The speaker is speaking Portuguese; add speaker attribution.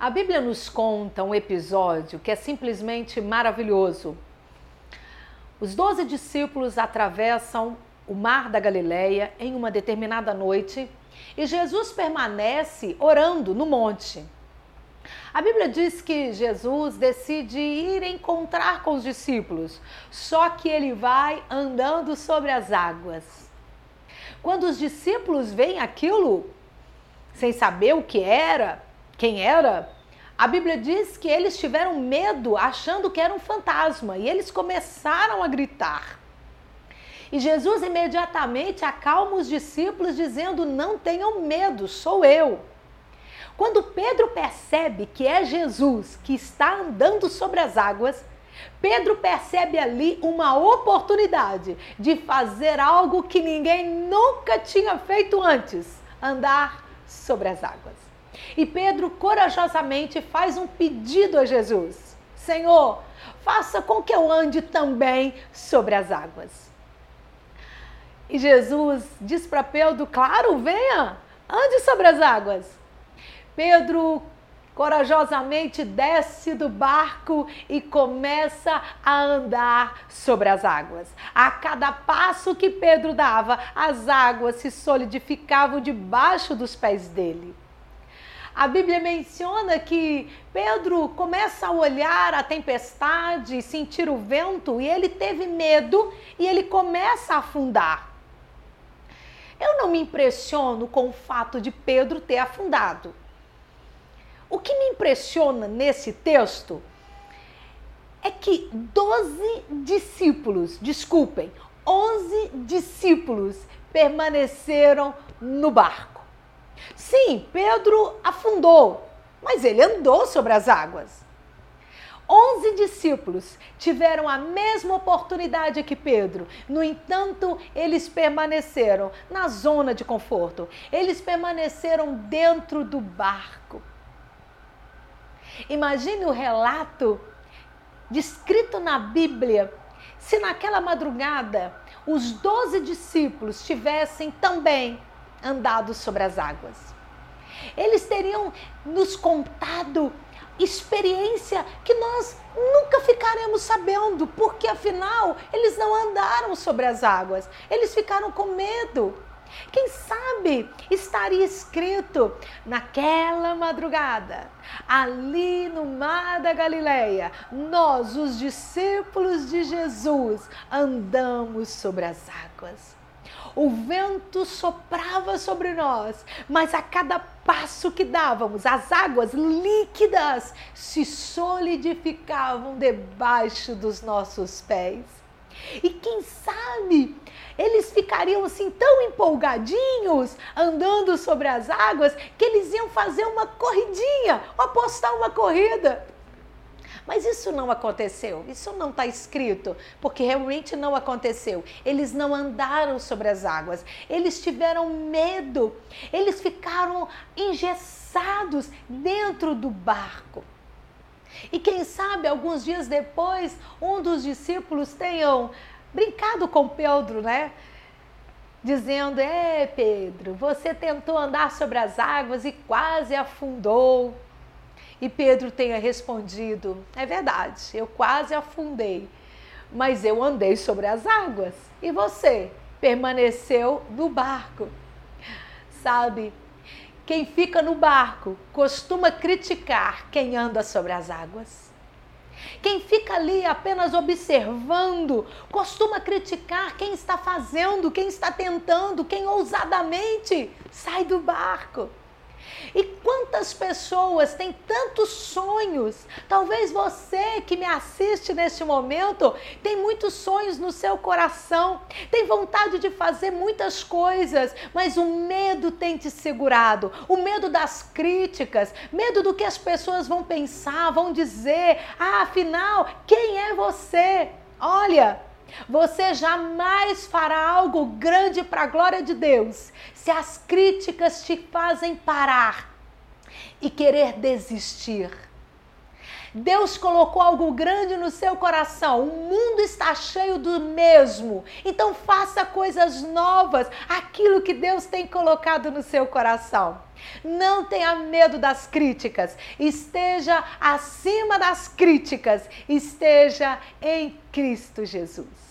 Speaker 1: A Bíblia nos conta um episódio que é simplesmente maravilhoso. Os doze discípulos atravessam o mar da Galileia em uma determinada noite e Jesus permanece orando no monte. A Bíblia diz que Jesus decide ir encontrar com os discípulos, só que ele vai andando sobre as águas. Quando os discípulos veem aquilo, sem saber o que era, quem era, a Bíblia diz que eles tiveram medo, achando que era um fantasma, e eles começaram a gritar. E Jesus imediatamente acalma os discípulos, dizendo: Não tenham medo, sou eu. Quando Pedro percebe que é Jesus que está andando sobre as águas, Pedro percebe ali uma oportunidade de fazer algo que ninguém nunca tinha feito antes: andar sobre as águas. E Pedro corajosamente faz um pedido a Jesus: Senhor, faça com que eu ande também sobre as águas. E Jesus diz para Pedro: Claro, venha, ande sobre as águas. Pedro corajosamente desce do barco e começa a andar sobre as águas. A cada passo que Pedro dava, as águas se solidificavam debaixo dos pés dele. A Bíblia menciona que Pedro começa a olhar a tempestade, sentir o vento, e ele teve medo e ele começa a afundar. Eu não me impressiono com o fato de Pedro ter afundado. O que me impressiona nesse texto é que 12 discípulos, desculpem, 11 discípulos permaneceram no barco. Sim, Pedro afundou, mas ele andou sobre as águas. Onze discípulos tiveram a mesma oportunidade que Pedro, no entanto, eles permaneceram na zona de conforto, eles permaneceram dentro do barco. Imagine o relato descrito na Bíblia se naquela madrugada os doze discípulos tivessem também andado sobre as águas. Eles teriam nos contado experiência que nós nunca ficaremos sabendo, porque afinal eles não andaram sobre as águas, eles ficaram com medo. Quem sabe estaria escrito naquela madrugada, ali no mar da Galileia, nós, os discípulos de Jesus, andamos sobre as águas. O vento soprava sobre nós, mas a cada passo que dávamos, as águas líquidas se solidificavam debaixo dos nossos pés. E quem sabe eles ficariam assim tão empolgadinhos andando sobre as águas que eles iam fazer uma corridinha, apostar uma corrida. Mas isso não aconteceu, isso não está escrito, porque realmente não aconteceu. Eles não andaram sobre as águas, eles tiveram medo, eles ficaram engessados dentro do barco. E quem sabe alguns dias depois, um dos discípulos tenham brincado com Pedro, né? Dizendo: É, Pedro, você tentou andar sobre as águas e quase afundou. E Pedro tenha respondido: É verdade, eu quase afundei, mas eu andei sobre as águas. E você permaneceu no barco. Sabe, quem fica no barco costuma criticar quem anda sobre as águas. Quem fica ali apenas observando costuma criticar quem está fazendo, quem está tentando, quem ousadamente sai do barco. E quantas pessoas têm tantos sonhos? Talvez você que me assiste neste momento tem muitos sonhos no seu coração, tem vontade de fazer muitas coisas, mas o medo tem te segurado. O medo das críticas, medo do que as pessoas vão pensar, vão dizer. Ah, afinal, quem é você? Olha, você jamais fará algo grande para a glória de Deus se as críticas te fazem parar e querer desistir. Deus colocou algo grande no seu coração. O mundo está cheio do mesmo. Então faça coisas novas, aquilo que Deus tem colocado no seu coração. Não tenha medo das críticas. Esteja acima das críticas. Esteja em Cristo Jesus.